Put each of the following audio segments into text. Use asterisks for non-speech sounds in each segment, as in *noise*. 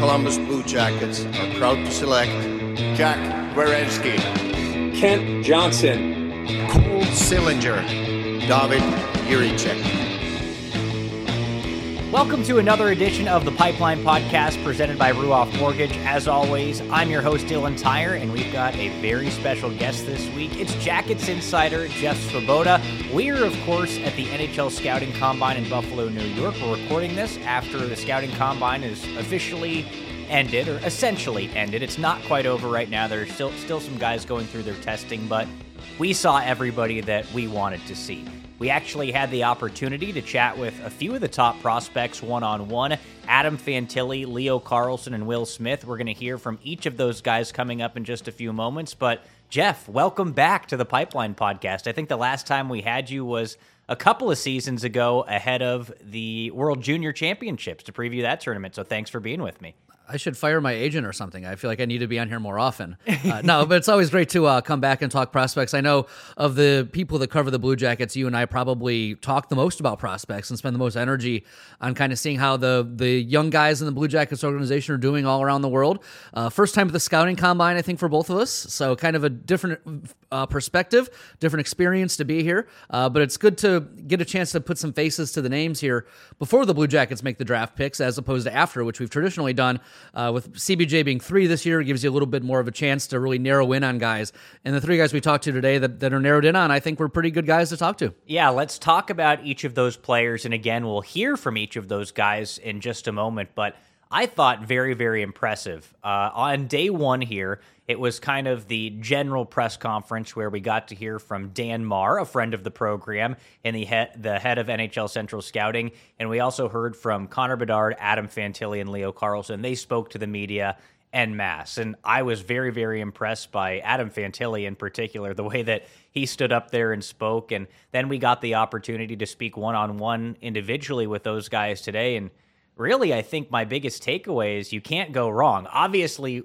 Columbus Blue Jackets are proud to select Zach Werenski, Kent Johnson, Cole Sillinger, David Jiricek. Welcome to another edition of the Pipeline Podcast presented by Ruoff Mortgage. As always, I'm your host, Dylan Tyrer, and we've got a very special guest this week. It's Jackets insider Jeff Svoboda. We are, of course, at the NHL Scouting Combine in Buffalo, New York. We're recording this after the Scouting Combine is officially ended, or essentially ended. It's not quite over right now. There's still, still some guys going through their testing, but we saw everybody that we wanted to see. We actually had the opportunity to chat with a few of the top prospects one on one Adam Fantilli, Leo Carlsson, and Will Smith. We're going to hear from each of those guys coming up in just a few moments. But, Jeff, welcome back to the Pipeline Podcast. I think the last time we had you was a couple of seasons ago ahead of the World Junior Championships to preview that tournament. So, thanks for being with me. I should fire my agent or something. I feel like I need to be on here more often. Uh, no, but it's always great to uh, come back and talk prospects. I know of the people that cover the Blue Jackets, you and I probably talk the most about prospects and spend the most energy on kind of seeing how the the young guys in the Blue Jackets organization are doing all around the world. Uh, first time at the scouting combine, I think, for both of us. So kind of a different uh, perspective, different experience to be here. Uh, but it's good to get a chance to put some faces to the names here before the Blue Jackets make the draft picks, as opposed to after, which we've traditionally done. Uh, with CBJ being three this year, it gives you a little bit more of a chance to really narrow in on guys. And the three guys we talked to today that, that are narrowed in on, I think we're pretty good guys to talk to. Yeah, let's talk about each of those players. And again, we'll hear from each of those guys in just a moment. But I thought very, very impressive. Uh, on day one here, it was kind of the general press conference where we got to hear from Dan Marr, a friend of the program and the head, the head of NHL Central Scouting. And we also heard from Connor Bedard, Adam Fantilli, and Leo Carlsson. They spoke to the media en masse. And I was very, very impressed by Adam Fantilli in particular, the way that he stood up there and spoke. And then we got the opportunity to speak one on one individually with those guys today. And really, I think my biggest takeaway is you can't go wrong. Obviously,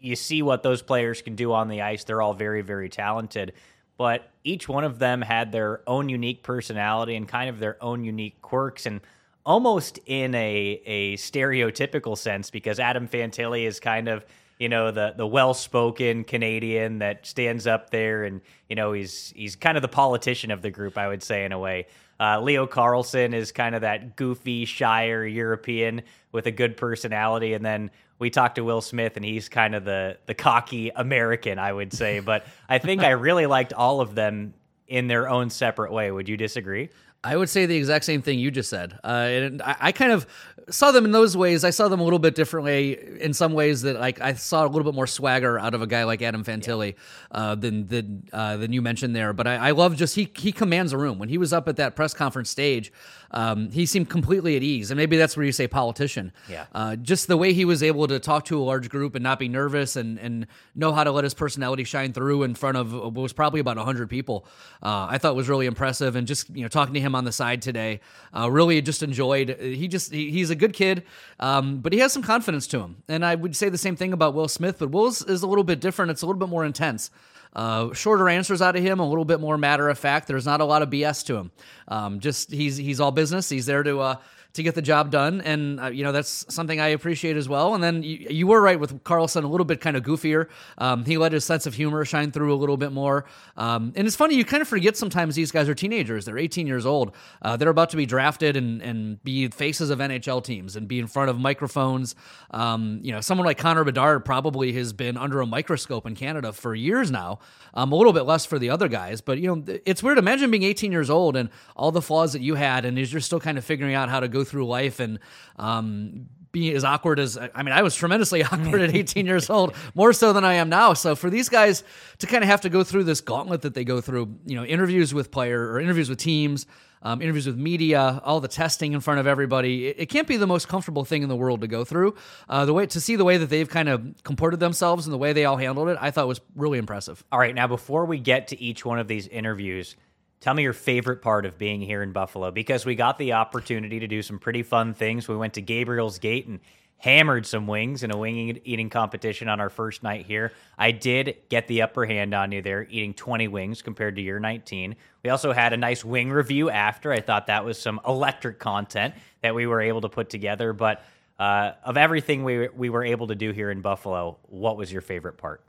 you see what those players can do on the ice. They're all very, very talented, but each one of them had their own unique personality and kind of their own unique quirks and almost in a, a stereotypical sense because Adam Fantilli is kind of you know the the well-spoken Canadian that stands up there and you know he's he's kind of the politician of the group I would say in a way. Uh, Leo Carlsson is kind of that goofy, shyer European with a good personality, and then we talked to Will Smith, and he's kind of the the cocky American, I would say. But I think I *laughs* really liked all of them in their own separate way. Would you disagree? I would say the exact same thing you just said. Uh, and I, I, kind of saw them in those ways. I saw them a little bit differently in some ways that like I saw a little bit more swagger out of a guy like Adam Fantilli yeah. uh, than than uh, than you mentioned there. But I, I love just he he commands a room when he was up at that press conference stage. Um, he seemed completely at ease, and maybe that's where you say politician. Yeah. Uh, just the way he was able to talk to a large group and not be nervous and and know how to let his personality shine through in front of what was probably about hundred people. Uh, I thought was really impressive, and just you know talking to him on the side today, uh, really just enjoyed. He just he, he's a good kid, um, but he has some confidence to him, and I would say the same thing about Will Smith. But Will's is a little bit different. It's a little bit more intense. Uh, shorter answers out of him, a little bit more matter of fact. There's not a lot of BS to him. Um, just he's he's all business. He's there to uh, to get the job done. And, uh, you know, that's something I appreciate as well. And then you, you were right with Carlsson, a little bit kind of goofier. Um, he let his sense of humor shine through a little bit more. Um, and it's funny, you kind of forget sometimes these guys are teenagers. They're 18 years old. Uh, they're about to be drafted and, and be faces of NHL teams and be in front of microphones. Um, you know, someone like Connor Bedard probably has been under a microscope in Canada for years now. Um, a little bit less for the other guys, but you know, it's weird. Imagine being 18 years old and all the flaws that you had, and you're still kind of figuring out how to go through life and um, be as awkward as I mean, I was tremendously *laughs* awkward at 18 years *laughs* old, more so than I am now. So for these guys to kind of have to go through this gauntlet that they go through, you know, interviews with player or interviews with teams, um, interviews with media, all the testing in front of everybody, it, it, can't be the most comfortable thing in the world to go through. Uh, the way to see the way that they've kind of comported themselves and the way they all handled it, I thought was really impressive. All right, now before we get to each one of these interviews Tell me your favorite part of being here in Buffalo because we got the opportunity to do some pretty fun things. We went to Gabriel's Gate and hammered some wings in a wing eating competition on our first night here. I did get the upper hand on you there, eating 20 wings compared to your 19. We also had a nice wing review after. I thought that was some electric content that we were able to put together. But Uh, of everything we we were able to do here in Buffalo, what was your favorite part?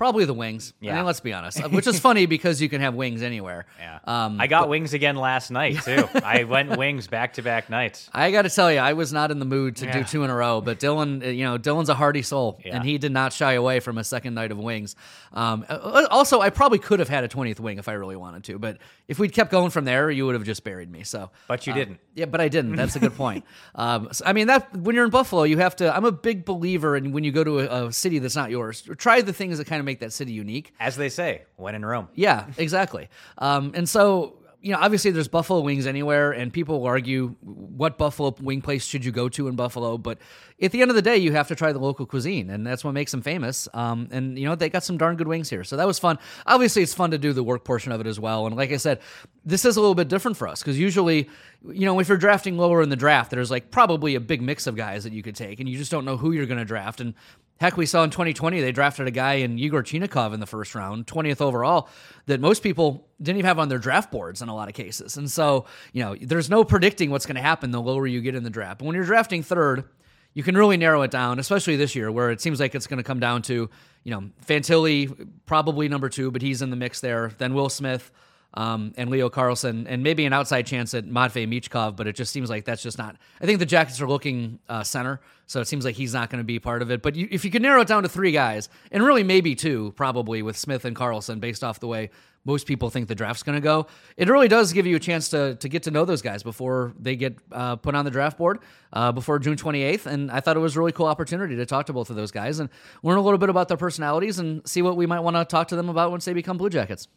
Probably the wings. I Yeah. mean, let's be honest. *laughs* Which is funny because you can have wings anywhere. Yeah, Um, I got wings again last night *laughs* too. I went wings back to back nights. I got to tell you, I was not in the mood to do two in a row. But Dylan, uh, you know, Dylan's a hearty soul, Yeah. and he did not shy away from a second night of wings. Um, uh, also, I probably could have had a twentieth wing if I really wanted to, but if we'd kept going from there, you would have just buried me. So, But you uh, didn't. Yeah, but I didn't. That's a good *laughs* point. Um, so, I mean, that when you're in Buffalo, you have to. I'm a big believer in when you go to a, a city that's not yours, try the things that kind of make that city unique. As they say, when in Rome. Yeah, exactly. Um, and so, you know, obviously there's Buffalo wings anywhere, and people will argue what Buffalo wing place should you go to in Buffalo. But at the end of the day, you have to try the local cuisine, and that's what makes them famous. Um, and, you know, they got some darn good wings here. So that was fun. Obviously, it's fun to do the work portion of it as well. And like I said, this is a little bit different for us because usually, you know, if you're drafting lower in the draft, there's like probably a big mix of guys that you could take, and you just don't know who you're going to draft. And Heck, we saw in 2020 they drafted a guy in Yegor Chinakhov in the first round, 20th overall, that most people didn't even have on their draft boards in a lot of cases. And so, you know, there's no predicting what's going to happen the lower you get in the draft. But when you're drafting third, you can really narrow it down, especially this year where it seems like it's going to come down to, you know, Fantilli probably number two, but he's in the mix there. Then Will Smith. Um, and Leo Carlsson, and maybe an outside chance at Matvey Michkov, but it just seems like that's just not. I think the Jackets are looking uh, center, so it seems like he's not going to be part of it. But you, if you could narrow it down to three guys, and really maybe two, probably with Smith and Carlsson, based off the way most people think the draft's going to go, it really does give you a chance to to get to know those guys before they get uh, put on the draft board uh, before June 28th. And I thought it was a really cool opportunity to talk to both of those guys and learn a little bit about their personalities and see what we might want to talk to them about once they become Blue Jackets.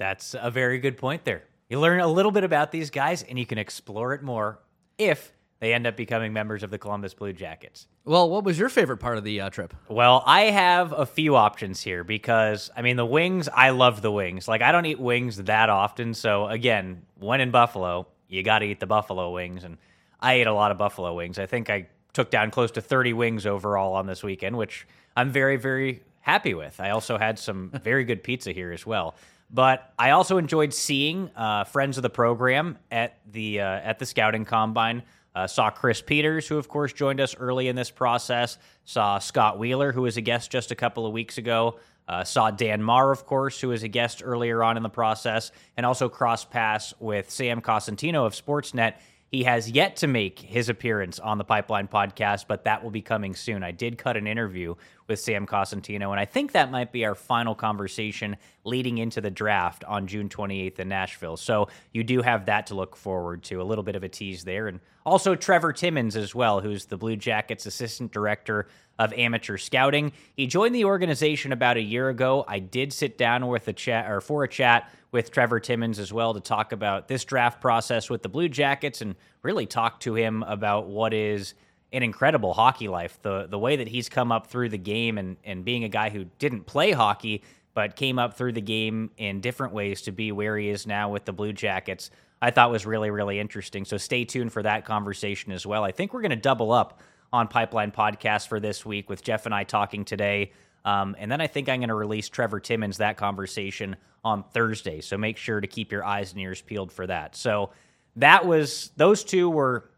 That's a very good point there. You learn a little bit about these guys and you can explore it more if they end up becoming members of the Columbus Blue Jackets. Well, what was your favorite part of the uh, trip? Well, I have a few options here because I mean the wings, I love the wings. Like I don't eat wings that often, so again, when in Buffalo, you got to eat the buffalo wings and I ate a lot of buffalo wings. I think I took down close to 30 wings overall on this weekend, which I'm very very happy with. I also had some *laughs* very good pizza here as well. But I also enjoyed seeing uh, friends of the program at the uh, at the scouting combine. Uh, saw Chris Peters, who of course joined us early in this process. Saw Scott Wheeler, who was a guest just a couple of weeks ago. Uh, saw Dan Marr, of course, who was a guest earlier on in the process, and also cross paths with Sam Cosentino of Sportsnet. He has yet to make his appearance on the Pipeline podcast, but that will be coming soon. I did cut an interview with Sam Cosentino, and I think that might be our final conversation leading into the draft on June 28th in Nashville. So you do have that to look forward to, a little bit of a tease there. And also Trevor Timmins as well, who's the Blue Jackets assistant director of amateur scouting. He joined the organization about a year ago. I did sit down with a chat or for a chat with Trevor Timmins as well to talk about this draft process with the Blue Jackets and really talk to him about what is an incredible hockey life. The the way that he's come up through the game and and being a guy who didn't play hockey but came up through the game in different ways to be where he is now with the Blue Jackets. I thought was really really interesting. So stay tuned for that conversation as well. I think we're going to double up on Pipeline Podcast for this week with Jeff and I talking today. Um, and then I think I'm going to release Trevor Timmins that conversation on Thursday. So make sure to keep your eyes and ears peeled for that. So that was those two were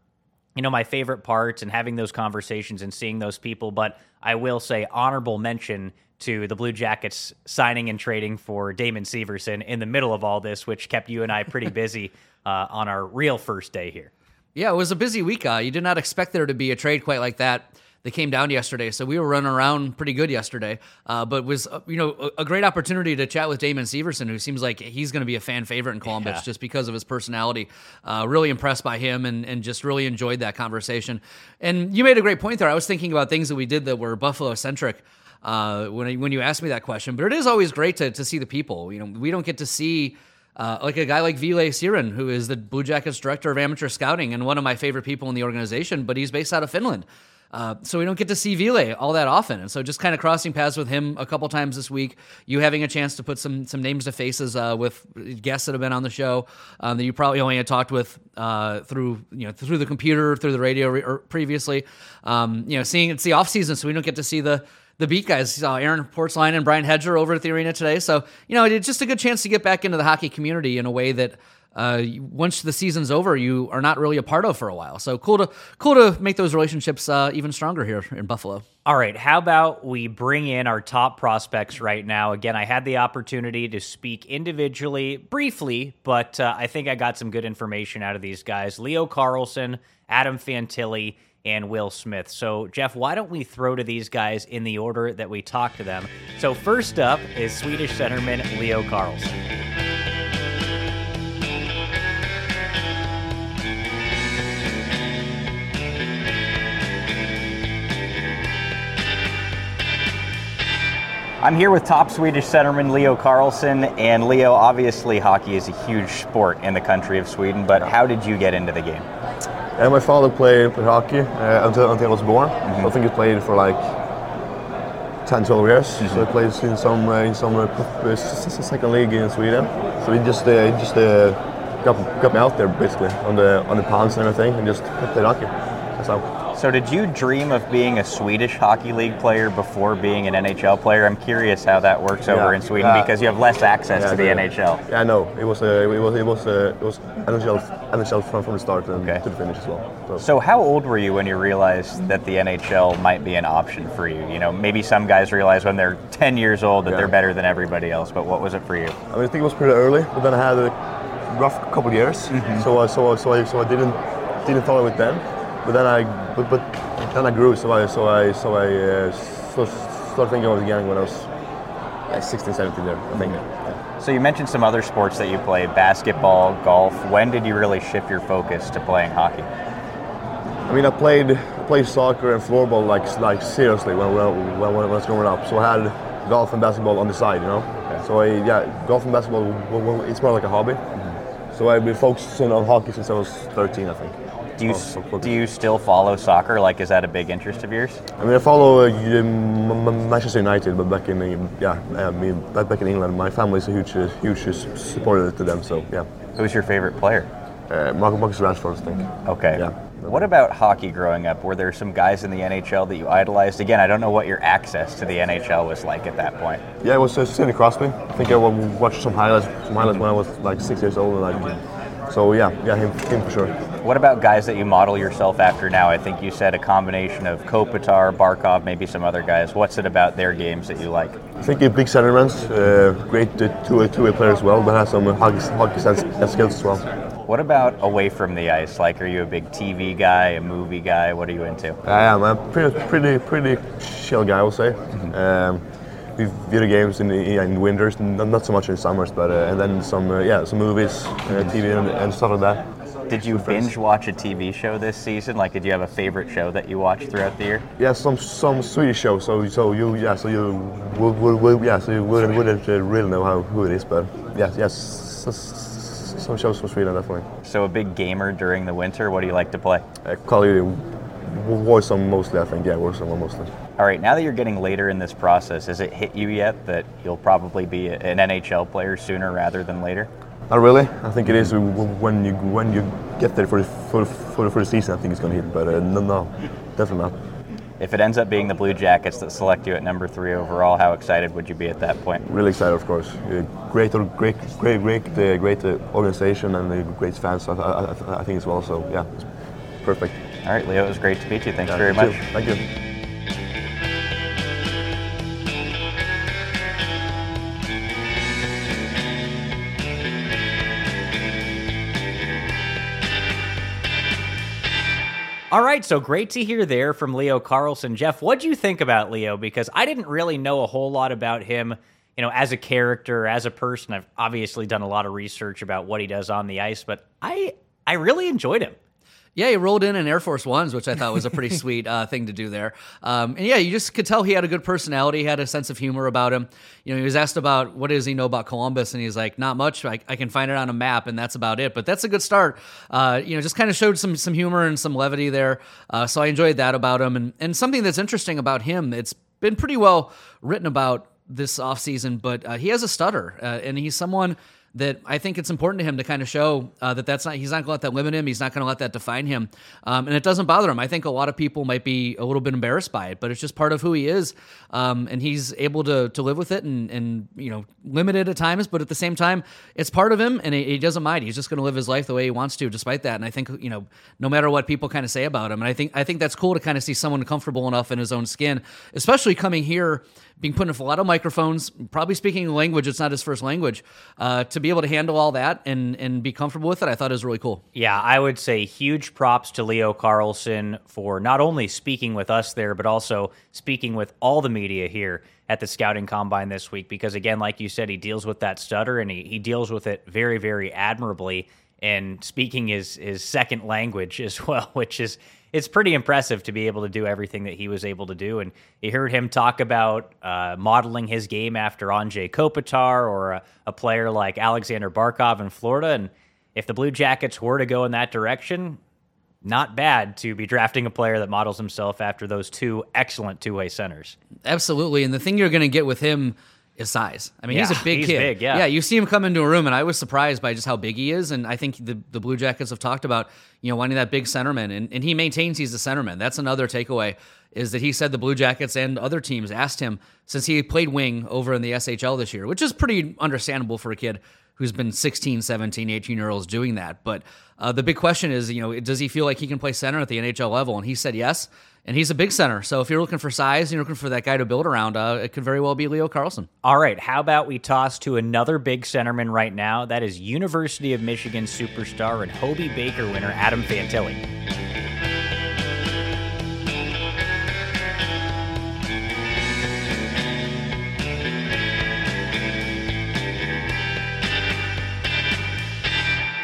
you know my favorite parts and having those conversations and seeing those people but i will say honorable mention to the blue jackets signing and trading for damon severson in the middle of all this which kept you and i pretty *laughs* busy uh, on our real first day here Yeah, it was a busy week. Uh, you did not expect there to be a trade quite like that. They came down yesterday, so we were running around pretty good yesterday. Uh, but it was uh, you know a, a great opportunity to chat with Damon Severson, who seems like he's going to be a fan favorite in Columbus Yeah. just because of his personality. Uh, really impressed by him, and and just really enjoyed that conversation. And you made a great point there. I was thinking about things that we did that were Buffalo centric. Uh, when I, when you asked me that question, but it is always great to to see the people. You know, we don't get to see uh, like a guy like Ville Siren, who is the Blue Jackets director of amateur scouting and one of my favorite people in the organization, but he's based out of Finland. Uh, so we don't get to see Ville all that often, and so just kind of crossing paths with him a couple times this week. You having a chance to put some some names to faces uh, with guests that have been on the show um, that you probably only had talked with uh, through you know through the computer, through the radio re- previously. Um, you know, seeing it's the off season, so we don't get to see the the beat guys, saw Aaron Portzline and Brian Hedger over at the arena today. So, you know, it's just a good chance to get back into the hockey community in a way that uh, once the season's over, you are not really a part of for a while. So cool to cool to make those relationships uh, even stronger here in Buffalo. All right, how about we bring in our top prospects right now? Again, I had the opportunity to speak individually briefly, but uh, I think I got some good information out of these guys Leo Carlsson, Adam Fantilli, and Will Smith. So, Jeff, why don't we throw to these guys in the order that we talked to them? So, first up is Swedish centerman Leo Carlsson. I'm here with top Swedish centerman Leo Carlsson. And Leo, obviously, hockey is a huge sport in the country of Sweden, but how did you get into the game? And my father played, played hockey uh, until, until I was born. So I think he played for like 10, 12 years. So he played in some uh, in some uh, uh, second league in Sweden. So he just uh, just uh, got, got me out there basically on the on the ponds and everything, and just played hockey. That's how. So, did you dream of being a Swedish hockey league player before being an NHL player? I'm curious how that works over in Sweden Yeah. because you have less access to the yeah. NHL. Yeah, no. It was uh, it was it was uh, it was NHL NHL from, from the start and Okay. to the finish as well. So, So, how old were you when you realized that the NHL might be an option for you? You know, maybe some guys realize when they're 10 years old that Yeah. they're better than everybody else, but what was it for you? I mean, I think it was pretty early, but then I had a rough couple of years, so I so I, so I so I didn't didn't follow it then. But then I but, but then I grew, so I so I so I uh, so, started thinking of it again when I was like 16, 17 there. I think. Yeah. So, you mentioned some other sports that you played basketball, golf. When did you really shift your focus to playing hockey? I mean, I played played soccer and floorball like like seriously when when, when, when I was growing up. So I had golf and basketball on the side, you know. So I, yeah, golf and basketball it's more like a hobby. So I've been focusing on hockey since I was 13, I think. Do you, Oh, so do you still follow soccer? Like, is that a big interest of yours? I mean, I follow uh, Manchester United, but back in uh, yeah, I mean, back back in England, my family is a huge, uh, huge supporter to them. So yeah, Who's your favorite player? uh, Marcus Marcus Rashford, I think. Okay. Yeah. What about hockey growing up? Were there some guys in the NHL that you idolized? Again, I don't know what your access to the NHL was like at that point. Yeah, it was uh, Sidney Crosby. I think I watched some highlights, some highlights when I was like six years old, like, so yeah, yeah, him, him for sure. What about guys that you model yourself after now? I think you said a combination of Kopitar, Barkov, maybe some other guys. What's it about their games that you like? I think a big centerman, uh, great uh, two two-way player as well, but has some hockey, hockey sense skills as well. What about away from the ice? Like, are you a big TV guy, a movie guy? What are you into? I am. I'm a pretty, pretty, pretty chill guy, I would say. Um, we video games in the in winters, not, not so much in summers, but uh, and then some uh, yeah, some movies, uh, TV and, and stuff like that. Did you binge watch a TV show this season? Like, did you have a favorite show that you watched throughout the year? Yeah, some some Swedish show. So so you yeah, so you would, would, would yeah, so you wouldn't wouldn't really know how who it is, but yes, yes, some shows from Sweden definitely. So, a big gamer during the winter. What do you like to play? Uh, Call of Duty, Warzone mostly, I think. Yeah, Warzone mostly. All right, now that you're getting later in this process, has it hit you yet that you'll probably be an NHL player sooner rather than later? Not really. I think it is when you when you get there for the, for, for, for the season. I think it's going to hit, but uh, no, no, definitely not. If it ends up being the Blue Jackets that select you at number three overall, how excited would you be at that point? Really excited, of course. Uh, great, great, great, great, uh, great uh, organization and uh, great fans. I, I, I- think as well. So yeah, it's perfect. All right, Leo, it was great to meet you. Thanks Yeah, very you too. much. Thank you. All right, so great to hear there from Leo Carlsson. Jeff, what do you think about Leo? Because I didn't really know a whole lot about him, you know, as a character, as a person. I've obviously done a lot of research about what he does on the ice, but I I really enjoyed him. Yeah, he rolled in in Air Force Ones, which I thought was a pretty *laughs* sweet uh, thing to do there. Um, and yeah, you just could tell he had a good personality, he had a sense of humor about him. You know, he was asked about what does he know about Columbus, and he's like, not much. I, I can find it on a map, and that's about it. But that's a good start. Uh, you know, just kind of showed some some humor and some levity there. Uh, so I enjoyed that about him. And and something that's interesting about him, it's been pretty well written about this offseason, but uh, he has a stutter, uh, and he's someone that I think it's important to him to kind of show uh, that that's not he's not going to let that limit him. He's not going to let that define him, um, and it doesn't bother him. I think a lot of people might be a little bit embarrassed by it, but it's just part of who he is, um, and he's able to to live with it and and you know limited at times, but at the same time, it's part of him, and he, he doesn't mind. He's just going to live his life the way he wants to, despite that. And I think you know no matter what people kind of say about him, and I think I think that's cool to kind of see someone comfortable enough in his own skin, especially coming here being put in a lot of microphones, probably speaking a language it's not his first language, uh, to be able to handle all that and and be comfortable with it, I thought it was really cool. Yeah, I would say huge props to Leo Carlsson for not only speaking with us there, but also speaking with all the media here at the scouting combine this week. Because again, like you said, he deals with that stutter and he, he deals with it very, very admirably. And speaking his his second language as *laughs* well, which is it's pretty impressive to be able to do everything that he was able to do. And you heard him talk about uh, modeling his game after Anze Kopitar or a, a, player like Alexander Barkov in Florida. And if the Blue Jackets were to go in that direction, not bad to be drafting a player that models himself after those two excellent two way centers. Absolutely. And the thing you're going to get with him is size. I mean, yeah, he's a big he's kid. Big, yeah. yeah, you see him come into a room, and I was surprised by just how big he is. And I think the, the Blue Jackets have talked about, you know, wanting that big centerman, and, and he maintains he's a centerman. That's another takeaway is that he said the Blue Jackets and other teams asked him since he played wing over in the SHL this year, which is pretty understandable for a kid who's been 16, 17, 18 year olds doing that. But uh, the big question is, you know, does he feel like he can play center at the NHL level? And he said yes. And he's a big center. So if you're looking for size you're looking for that guy to build around, uh, it could very well be Leo Carlsson. All right. How about we toss to another big centerman right now? That is University of Michigan superstar and Hobey Baker winner Adam Fantilli.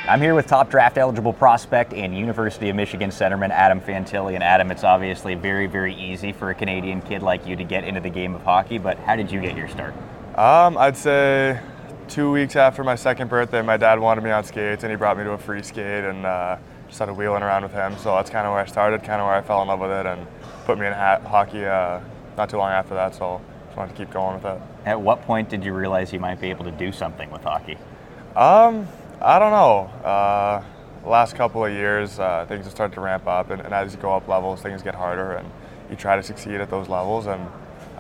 I'm here with top draft eligible prospect and University of Michigan centerman Adam Fantilli. And Adam, it's obviously very, very easy for a Canadian kid like you to get into the game of hockey, but how did you get your start? Um, I'd say two weeks after my second birthday, my dad wanted me on skates and he brought me to a free skate and uh, just started wheeling around with him. So that's kind of where I started, kind of where I fell in love with it and put me in ha- hockey uh, not too long after that. So just wanted to keep going with it. At what point did you realize you might be able to do something with hockey? Um, I don't know. Uh, last couple of years, uh, things have started to ramp up, and, and, as you go up levels, things get harder, and you try to succeed at those levels. And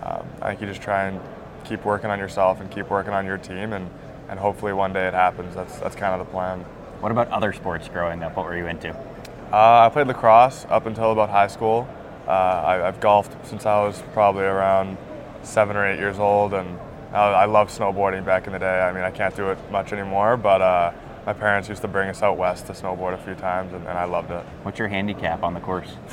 um, I think you just try and keep working on yourself and keep working on your team, and, and hopefully one day it happens. That's that's kind of the plan. What about other sports growing up? What were you into? Uh, I played lacrosse up until about high school. Uh, I, I've golfed since I was probably around seven or eight years old, and I loved snowboarding back in the day. I mean, I can't do it much anymore, but uh, my parents used to bring us out west to snowboard a few times, and, and I loved it. What's your handicap on the course? *sighs*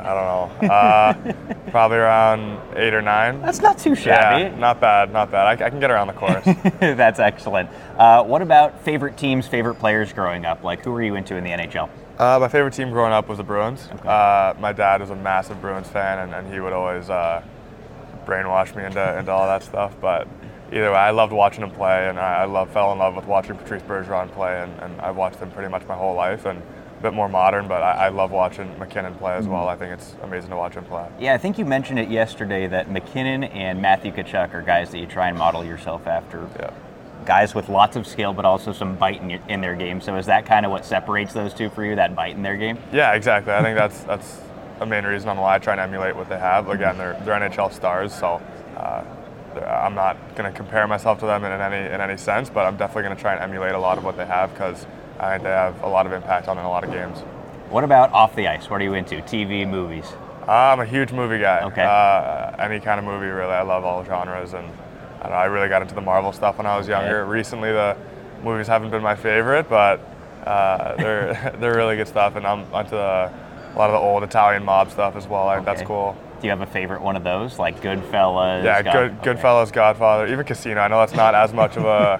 I don't know. Uh, *laughs* probably around eight or nine. That's not too shabby. Yeah, not bad, not bad. I, I can get around the course. *laughs* That's excellent. Uh, what about favorite teams, favorite players growing up? Like, who were you into in the NHL? Uh, my favorite team growing up was the Bruins. Okay. Uh, my dad was a massive Bruins fan, and, and he would always uh, brainwash me into, into all that stuff. But either way, I loved watching him play, and I, I love, fell in love with watching Patrice Bergeron play, and, and I've watched him pretty much my whole life. And a bit more modern, but I, I love watching MacKinnon play as well. I think it's amazing to watch him play. Yeah, I think you mentioned it yesterday that MacKinnon and Matthew Tkachuk are guys that you try and model yourself after. Yeah. Guys with lots of skill, but also some bite in, your, in their game. So is that kind of what separates those two for you? That bite in their game? Yeah, exactly. I think that's that's a main reason on why I try and emulate what they have. Again, they're they're NHL stars, so. Uh, I'm not going to compare myself to them in any in any sense, but I'm definitely going to try and emulate a lot of what they have because I think they have a lot of impact on a lot of games. What about off the ice? What are you into? TV, movies? I'm a huge movie guy. Okay. Uh, any kind of movie, really. I love all genres, and I, know, I really got into the Marvel stuff when I was younger. Okay. Recently, the movies haven't been my favorite, but uh, they're *laughs* they're really good stuff, and I'm into the, a lot of the old Italian mob stuff as well. Think okay. that's cool. Do you have a favorite one of those, like Goodfellas? Yeah, God- Good, Goodfellas, Godfather, even Casino. I know that's not as much of a,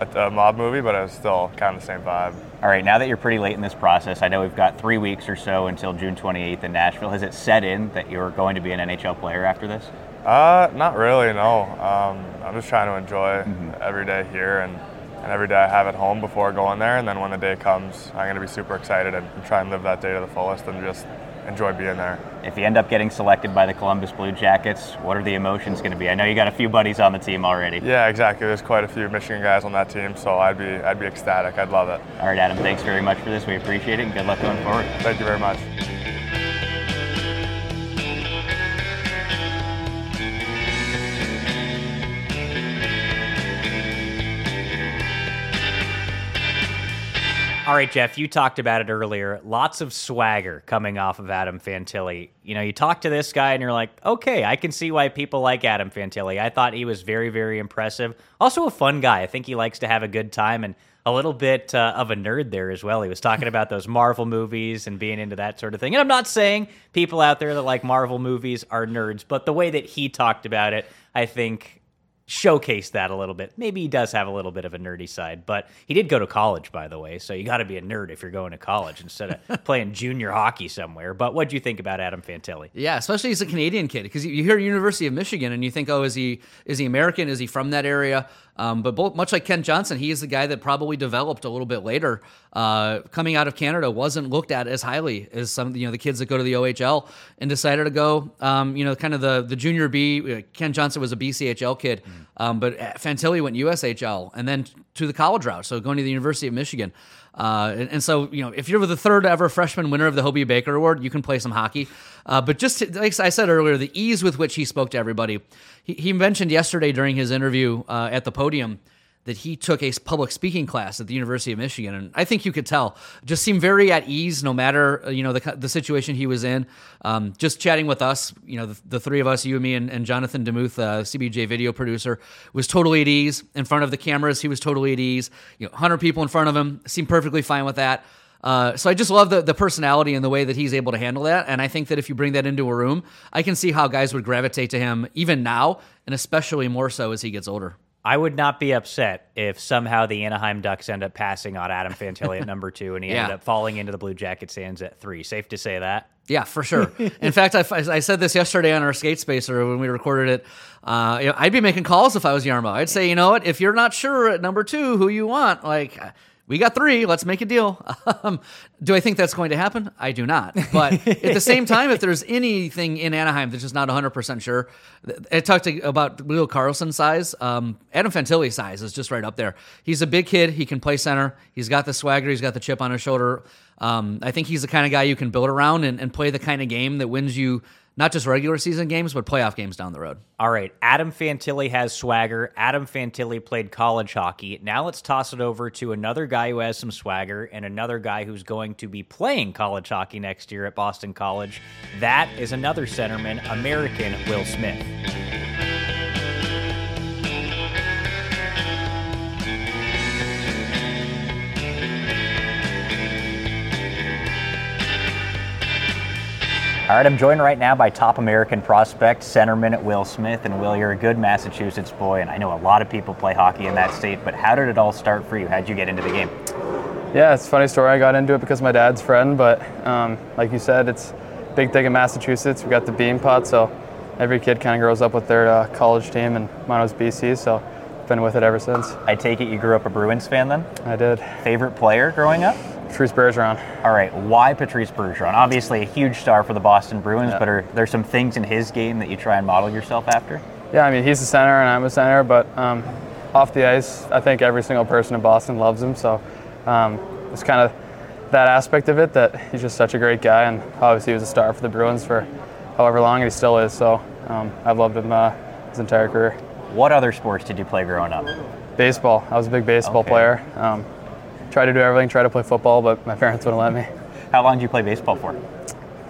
a, a mob movie, but it's still kind of the same vibe. All right, now that you're pretty late in this process, I know we've got three weeks or so until June 28th in Nashville. Has it set in that you're going to be an NHL player after this? Uh, not really, no. Um, I'm just trying to enjoy mm-hmm. every day here and, and every day I have at home before going there. And then when the day comes, I'm going to be super excited and try and live that day to the fullest and just enjoy being there. If you end up getting selected by the Columbus Blue Jackets, what are the emotions going to be? I know you got a few buddies on the team already. Yeah, exactly. There's quite a few Michigan guys on that team, so I'd be I'd be ecstatic. I'd love it. All right, Adam. Thanks very much for this. We appreciate it, and good luck going forward. Thank you very much. All right, Jeff, you talked about it earlier. Lots of swagger coming off of Adam Fantilli. You know, you talk to this guy and you're like, okay, I can see why people like Adam Fantilli. I thought he was very, very impressive. Also, a fun guy. I think he likes to have a good time and a little bit uh, of a nerd there as well. He was talking about those Marvel movies and being into that sort of thing. And I'm not saying people out there that like Marvel movies are nerds, but the way that he talked about it, I think showcase that a little bit. Maybe he does have a little bit of a nerdy side, but he did go to college, by the way. So you got to be a nerd if you're going to college instead of *laughs* playing junior hockey somewhere. But what do you think about Adam Fantilli? Yeah, especially as a Canadian kid, because you hear University of Michigan and you think, oh, is he is he American? Is he from that area? Um, but both, much like Kent Johnson, he is the guy that probably developed a little bit later. Uh, coming out of Canada, wasn't looked at as highly as some you know the kids that go to the OHL and decided to go. Um, you know, kind of the the junior B. Kent Johnson was a BCHL kid, mm. um, but Fantilli went USHL and then to the college route, so going to the University of Michigan. Uh, and, and, so, you know, if you're the third ever freshman winner of the Hobey Baker Award, you can play some hockey. Uh, but just to, like I said earlier, the ease with which he spoke to everybody. He, he mentioned yesterday during his interview uh, at the podium that he took a public speaking class at the University of Michigan, and I think you could tell. Just seemed very at ease, no matter uh, you know the the situation he was in. Um, just chatting with us, you know, the, the, three of us, you and me, and, and Jonathan Demuth, uh, CBJ video producer, was totally at ease in front of the cameras. He was totally at ease. You know, hundred people in front of him seemed perfectly fine with that. Uh, so I just love the, the personality and the way that he's able to handle that. And I think that if you bring that into a room, I can see how guys would gravitate to him even now, and especially more so as he gets older. I would not be upset if somehow the Anaheim Ducks end up passing on Adam Fantilli at number two and he *laughs* yeah. ended up falling into the Blue Jacket hands at three. Safe to say that? Yeah, for sure. *laughs* In fact, I, I, said this yesterday on our skate spacer when we recorded it. Uh, you know, I'd be making calls if I was Jarmo. I'd say, you know what, if you're not sure at number two who you want, like we got three. Let's make a deal. *laughs* Um, do I think that's going to happen? I do not. But at the same time, if there's anything in Anaheim that's just not 100% sure, I talked to, about Leo Carlsson's size. Um, Adam Fantilli's size is just right up there. He's a big kid. He can play center. He's got the swagger. He's got the chip on his shoulder. Um, I think he's the kind of guy you can build around and, and play the kind of game that wins you not just regular season games, but playoff games down the road. All right. Adam Fantilli has swagger. Adam Fantilli played college hockey. Now let's toss it over to another guy who has some swagger and another guy who's going to be playing college hockey next year at Boston College. That is another centerman, American Will Smith. All right, I'm joined right now by top American prospect, centerman at Will Smith. And Will, you're a good Massachusetts boy, and I know a lot of people play hockey in that state, but how did it all start for you? How'd you get into the game? Yeah, it's a funny story. I got into it because my dad's friend, but um, like you said, it's a big thing in Massachusetts. We got the Beanpot, so every kid kind of grows up with their uh, college team, and mine was BC, so been with it ever since. I take it you grew up a Bruins fan then? I did. Favorite player growing up? Patrice Bergeron. All right, why Patrice Bergeron? Obviously, a huge star for the Boston Bruins, yeah. but are there some things in his game that you try and model yourself after? Yeah, I mean, he's a center and I'm a center, but um, off the ice, I think every single person in Boston loves him. So um, it's kind of that aspect of it that he's just such a great guy, and obviously he was a star for the Bruins for however long, and he still is. So um, I've loved him uh, his entire career. What other sports did you play growing up? Baseball. I was a big baseball okay. player. Um, tried to do everything, tried to play football, but my parents wouldn't let me. How long did you play baseball for?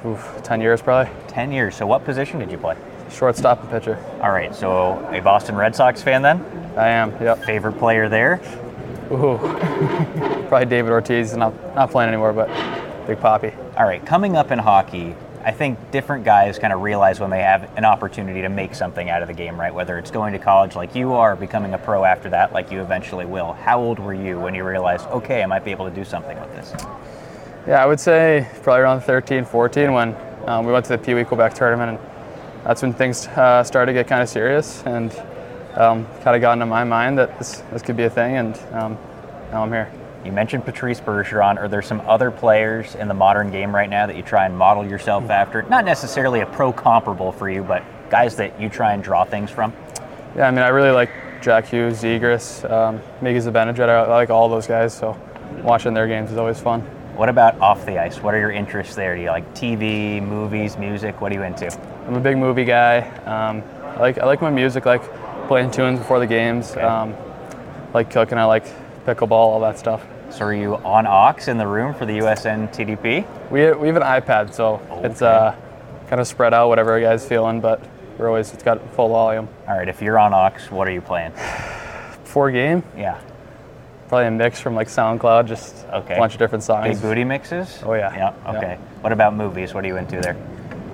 Oof, 10 years probably. 10 years. So what position did you play? Shortstop and pitcher. All right, so a Boston Red Sox fan then? I am, yep. Favorite player there? Ooh, *laughs* probably David Ortiz. Not, not playing anymore, but Big Papi. All right, coming up in hockey, I think different guys kind of realize when they have an opportunity to make something out of the game, right? Whether it's going to college like you are, becoming a pro after that like you eventually will. How old were you when you realized, okay, I might be able to do something with this? Yeah, I would say probably around 13, 14 when um, we went to the Pee Wee Quebec tournament, and that's when things uh, started to get kind of serious, and um, kind of got into my mind that this, this could be a thing, and um, now I'm here. You mentioned Patrice Bergeron. Are there some other players in the modern game right now that you try and model yourself after? Not necessarily a pro comparable for you, but guys that you try and draw things from? Yeah, I mean, I really like Jack Hughes, Zegras, um, Mika Zibanejad. I like all those guys, so watching their games is always fun. What about off the ice? What are your interests there? Do you like TV, movies, music? What are you into? I'm a big movie guy. Um, I like I like my music, like playing tunes before the games. Um, like cooking. I like pickleball, all that stuff. So are you on aux in the room for the US NTDP? We, we have an iPad, so okay. it's uh, kind of spread out, whatever a guy's feeling, but we're always, it's got full volume. All right, if you're on aux, what are you playing? Before game? Yeah. Probably a mix from like SoundCloud, just okay. a bunch of different songs. Big booty mixes? Oh, yeah. Yeah, okay. Yeah. What about movies? What are you into there?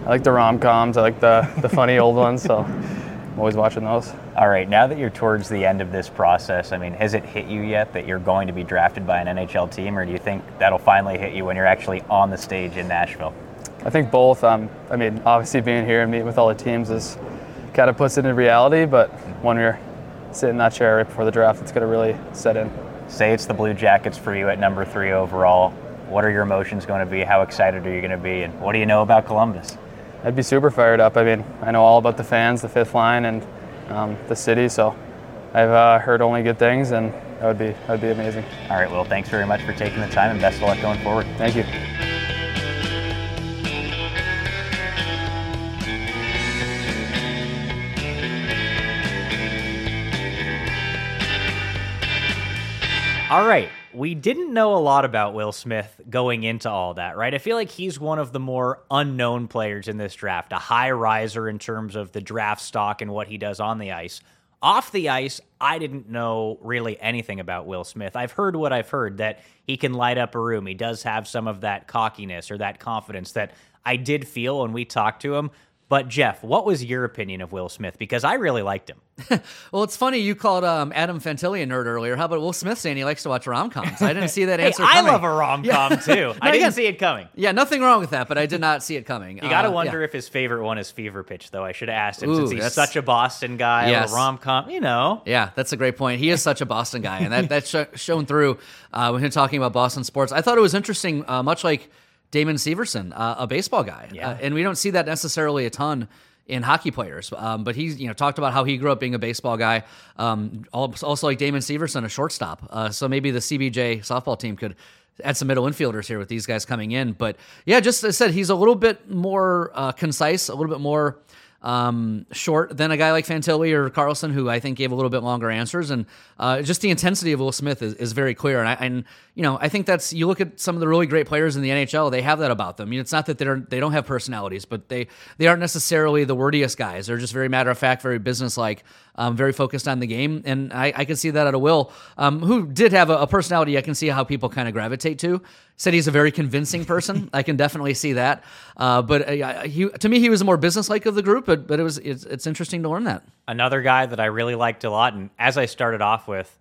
I like the rom coms, I like the, the funny old ones, so I'm always watching those. All right, now that you're towards the end of this process, I mean, has it hit you yet that you're going to be drafted by an NHL team, or do you think that'll finally hit you when you're actually on the stage in Nashville? I think both. Um, I mean, obviously being here and meeting with all the teams is kind of puts it into reality, but when you're sitting in that chair right before the draft, it's going to really set in. Say it's the Blue Jackets for you at number three overall. What are your emotions going to be? How excited are you going to be? And what do you know about Columbus? I'd be super fired up. I mean, I know all about the fans, the fifth line, and um, the city. So I've uh, heard only good things, and that would be that would be amazing. All right. Well, thanks very much for taking the time, and best of luck going forward. Thank you. All right we didn't know a lot about Will Smith going into all that, right? I feel like he's one of the more unknown players in this draft, a high riser in terms of the draft stock and what he does on the ice. Off the ice, I didn't know really anything about Will Smith. I've heard what I've heard that he can light up a room. He does have some of that cockiness or that confidence that I did feel when we talked to him. But Jeff, what was your opinion of Will Smith? Because I really liked him. *laughs* well, it's funny you called um, Adam Fantilli a nerd earlier. How about Will Smith saying he likes to watch rom coms? I didn't see that answer. hey, coming. I love a rom com yeah. too. *laughs* no, I didn't again, see it coming. Yeah, nothing wrong with that, but I did not see it coming. You got to uh, wonder yeah. if his favorite one is Fever Pitch, though. I should have asked him Ooh, since he's such a Boston guy. Yes. rom com, you know. Yeah, that's a great point. He is such a Boston guy, and that that's sh- shown through uh, when him talking about Boston sports. I thought it was interesting, uh, much like Damon Severson, uh, a baseball guy, yeah. Uh, and we don't see that necessarily a ton in hockey players. Um, but he's you know talked about how he grew up being a baseball guy. Um, also like Damon Severson, a shortstop. Uh, so maybe the CBJ softball team could add some middle infielders here with these guys coming in. But yeah, just as I said, he's a little bit more uh, concise, a little bit more um, short than a guy like Fantilli or Carlsson, who I think gave a little bit longer answers. And uh, just the intensity of Will Smith is, is very clear. And, I, and you know, I think that's you look at some of the really great players in the NHL; they have that about them. I mean, it's not that they're they don't have personalities, but they they aren't necessarily the wordiest guys. They're just very matter of fact, very businesslike, um, very focused on the game. And I, I can see that out of Will, um, who did have a, a personality. I can see how people kind of gravitate to. Said he's a very convincing person. *laughs* I can definitely see that. Uh, but uh, he, to me, he was the more businesslike of the group. But but it was it's, it's interesting to learn that. Another guy that I really liked a lot, and as I started off with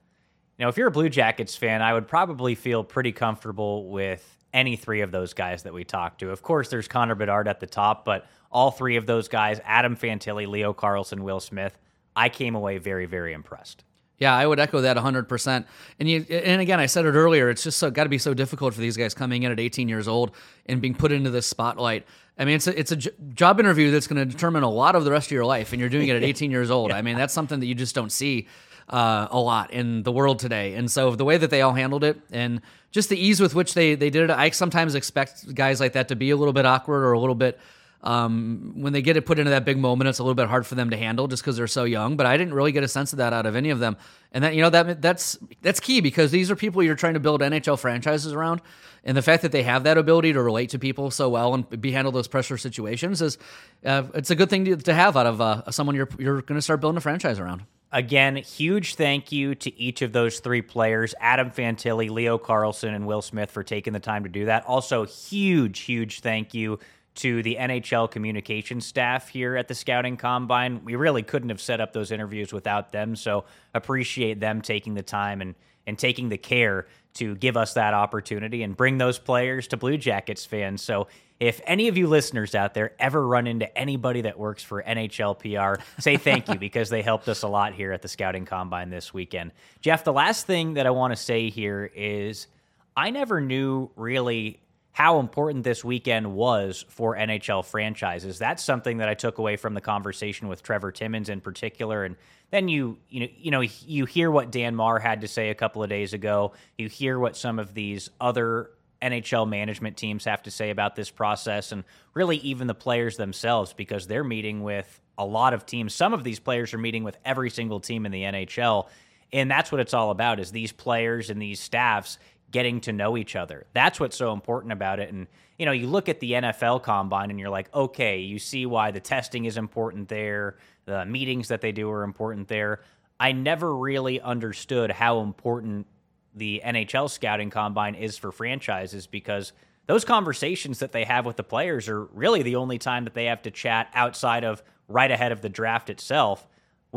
you know, if you're a Blue Jackets fan, I would probably feel pretty comfortable with any three of those guys that we talked to. Of course, there's Connor Bedard at the top, but all three of those guys, Adam Fantilli, Leo Carlsson, Will Smith, I came away very, very impressed. Yeah, I would echo that 100%. And you and again, I said it earlier, it's just so got to be so difficult for these guys coming in at 18 years old and being put into this spotlight. I mean, it's a, it's a job interview that's going to determine a lot of the rest of your life and you're doing it at *laughs* 18 years old. yeah. I mean, that's something that you just don't see uh, a lot in the world today. And so the way that they all handled it and just the ease with which they, they did it, I sometimes expect guys like that to be a little bit awkward or a little bit. Um, when they get it put into that big moment, it's a little bit hard for them to handle just because they're so young. But I didn't really get a sense of that out of any of them, and that you know that that's that's key because these are people you're trying to build NHL franchises around, and the fact that they have that ability to relate to people so well and be handle those pressure situations is uh, it's a good thing to, to have out of uh, someone you're you're going to start building a franchise around. Again, huge thank you to each of those three players Adam Fantilli, Leo Carlsson, and Will Smith for taking the time to do that. Also, huge, huge thank you to the NHL communication staff here at the Scouting Combine. We really couldn't have set up those interviews without them, so appreciate them taking the time and, and taking the care to give us that opportunity and bring those players to Blue Jackets fans. So if any of you listeners out there ever run into anybody that works for NHL PR, say thank you *laughs* because they helped us a lot here at the Scouting Combine this weekend. Jeff, the last thing that I want to say here is I never knew really how important this weekend was for NHL franchises. That's something that I took away from the conversation with Trevor Timmins in particular. And then you you know you know you hear what Dan Marr had to say a couple of days ago. You hear what some of these other NHL management teams have to say about this process, and really even the players themselves, because they're meeting with a lot of teams. Some of these players are meeting with every single team in the NHL, and that's what it's all about: is these players and these staffs getting to know each other. That's what's so important about it. And, you know, you look at the NFL combine and you're like, okay, you see why the testing is important there, the meetings that they do are important there. I never really understood how important the NHL scouting combine is for franchises because those conversations that they have with the players are really the only time that they have to chat outside of right ahead of the draft itself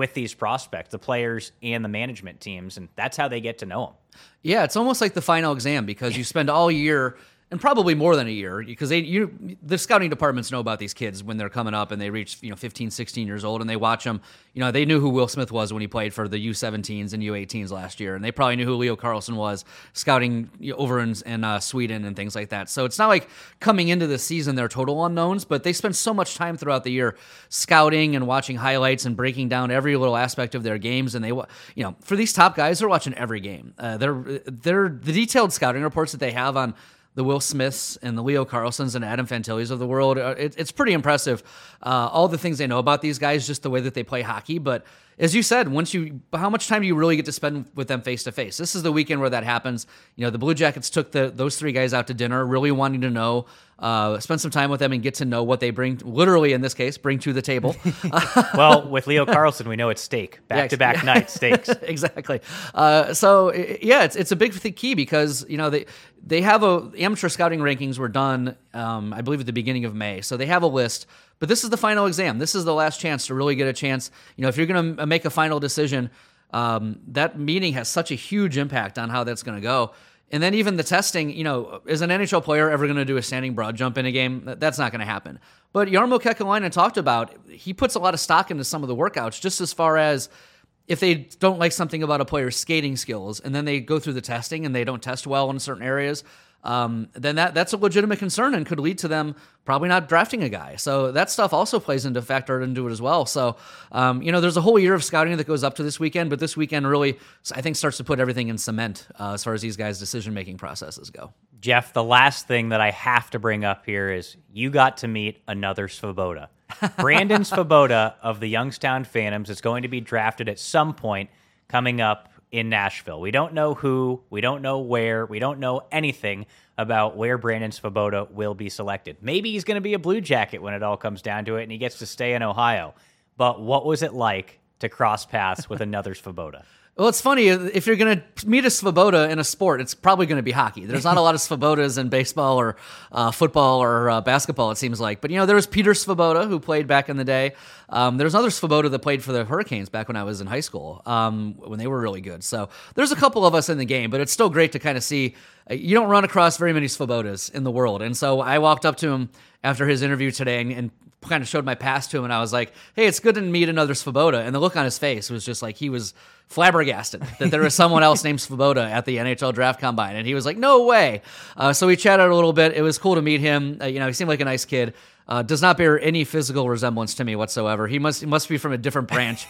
with these prospects, the players and the management teams, and that's how they get to know them. Yeah, it's almost like the final exam because you spend all year and probably more than a year because they you the scouting departments know about these kids when they're coming up and they reach you know 15 16 years old and they watch them you know they knew who will smith was when he played for the u17s and u18s last year and they probably knew who leo Carlsson was scouting over in, in uh, sweden and things like that. So it's not like coming into the season they're total unknowns but they spend so much time throughout the year scouting and watching highlights and breaking down every little aspect of their games and they you know for these top guys they're watching every game. Uh, they're they're the detailed scouting reports that they have on the Will Smiths and the Leo Carlssons and Adam Fantillis of the world. Uh, it, it's pretty impressive. Uh, all the things they know about these guys, just the way that they play hockey. But as you said, once you, how much time do you really get to spend with them face to face? This is the weekend where that happens. You know, the Blue Jackets took the those three guys out to dinner, really wanting to know, uh, spend some time with them and get to know what they bring. Literally, in this case, bring to the table. *laughs* well, with Leo Carlsson, we know it's steak, *laughs* back to back night steaks. *laughs* exactly. Uh, so yeah, it's it's a big key because you know they they have a amateur scouting rankings were done, um, I believe, at the beginning of May. So they have a list but this is the final exam. This is the last chance to really get a chance. You know, if you're going to make a final decision, um, that meeting has such a huge impact on how that's going to go. And then even the testing, you know, is an NHL player ever going to do a standing broad jump in a game? That's not going to happen. But Jarmo Kekalainen talked about he puts a lot of stock into some of the workouts, just as far as if they don't like something about a player's skating skills, and then they go through the testing and they don't test well in certain areas, um, then that that's a legitimate concern and could lead to them probably not drafting a guy. So that stuff also plays into factor into it as well. So um, you know, there's a whole year of scouting that goes up to this weekend, but this weekend really I think starts to put everything in cement uh, as far as these guys' decision making processes go. Jeff, the last thing that I have to bring up here is you got to meet another Svoboda. *laughs* Brandon Svoboda of the Youngstown Phantoms is going to be drafted at some point coming up in Nashville. We don't know who, we don't know where, we don't know anything about where Brandon Svoboda will be selected. Maybe he's going to be a Blue Jacket when it all comes down to it and he gets to stay in Ohio. But what was it like to cross paths with another Svoboda? Well, it's funny if you're going to meet a Svoboda in a sport, it's probably going to be hockey. There's not a lot of Svobodas in baseball or uh, football or uh, basketball. It seems like, but you know, there was Peter Svoboda who played back in the day. Um, there's another Svoboda that played for the Hurricanes back when I was in high school um, when they were really good. So there's a couple of us in the game, but it's still great to kind of see. Uh, you don't run across very many Svobodas in the world, and so I walked up to him after his interview today and, and kind of showed my past to him, and I was like, "Hey, it's good to meet another Svoboda." And the look on his face was just like he was flabbergasted that there was someone else named Svoboda at the NHL Draft Combine, and he was like, "No way!" Uh, so we chatted a little bit. It was cool to meet him. Uh, you know, he seemed like a nice kid. Uh, does not bear any physical resemblance to me whatsoever. He must he must be from a different branch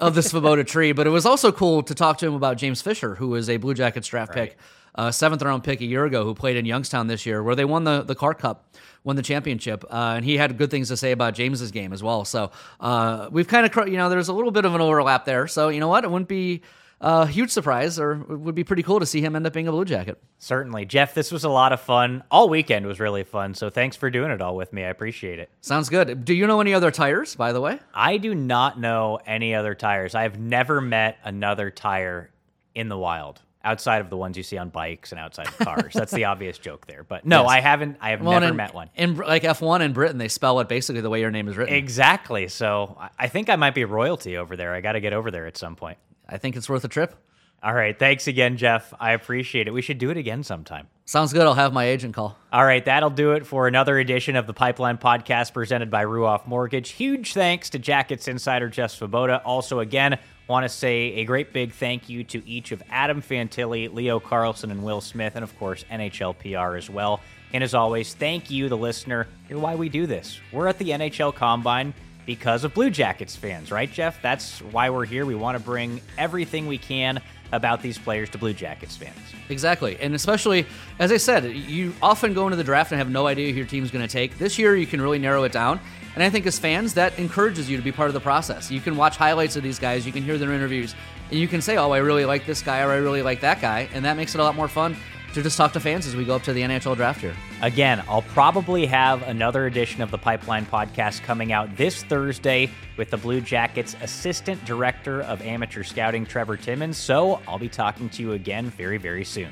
of the Svoboda tree. But it was also cool to talk to him about James Fisher, who was a Blue Jackets draft right. pick uh, seventh round pick a year ago who played in Youngstown this year, where they won the the Clark Cup, won the championship, uh, and he had good things to say about James's game as well. So uh, we've kind of you know there's a little bit of an overlap there. So you know what, it wouldn't be a huge surprise, or it would be pretty cool to see him end up being a Blue Jacket. Certainly, Jeff. This was a lot of fun. All weekend was really fun. So thanks for doing it all with me. I appreciate it. Sounds good. Do you know any other tires, by the way? I do not know any other tires. I've never met another tire in the wild outside of the ones you see on bikes and outside of cars. That's the *laughs* obvious joke there. But no, yes. I haven't. I have well, never in, met one. In like F1 in Britain, they spell it basically the way your name is written. Exactly. So I think I might be royalty over there. I got to get over there at some point. I think it's worth a trip. All right. Thanks again, Jeff. I appreciate it. We should do it again sometime. Sounds good. I'll have my agent call. All right, that'll do it for another edition of the Pipeline Podcast presented by Ruoff Mortgage. Huge thanks to Jackets insider Jeff Svoboda. Also, again, want to say a great big thank you to each of Adam Fantilli, Leo Carlsson, and Will Smith, and of course, NHL PR as well. And as always, thank you, the listener. You're why we do this. We're at the NHL Combine because of Blue Jackets fans, right, Jeff? That's why we're here. We want to bring everything we can about these players to Blue Jackets fans. Exactly. And especially, as I said, you often go into the draft and have no idea who your team's going to take. This year, you can really narrow it down. And I think as fans, that encourages you to be part of the process. You can watch highlights of these guys, you can hear their interviews, and you can say, oh, I really like this guy or I really like that guy. And that makes it a lot more fun to just talk to fans as we go up to the NHL draft here. Again, I'll probably have another edition of the Pipeline Podcast coming out this Thursday with the Blue Jackets Assistant Director of Amateur Scouting, Trevor Timmins. So I'll be talking to you again very, very soon.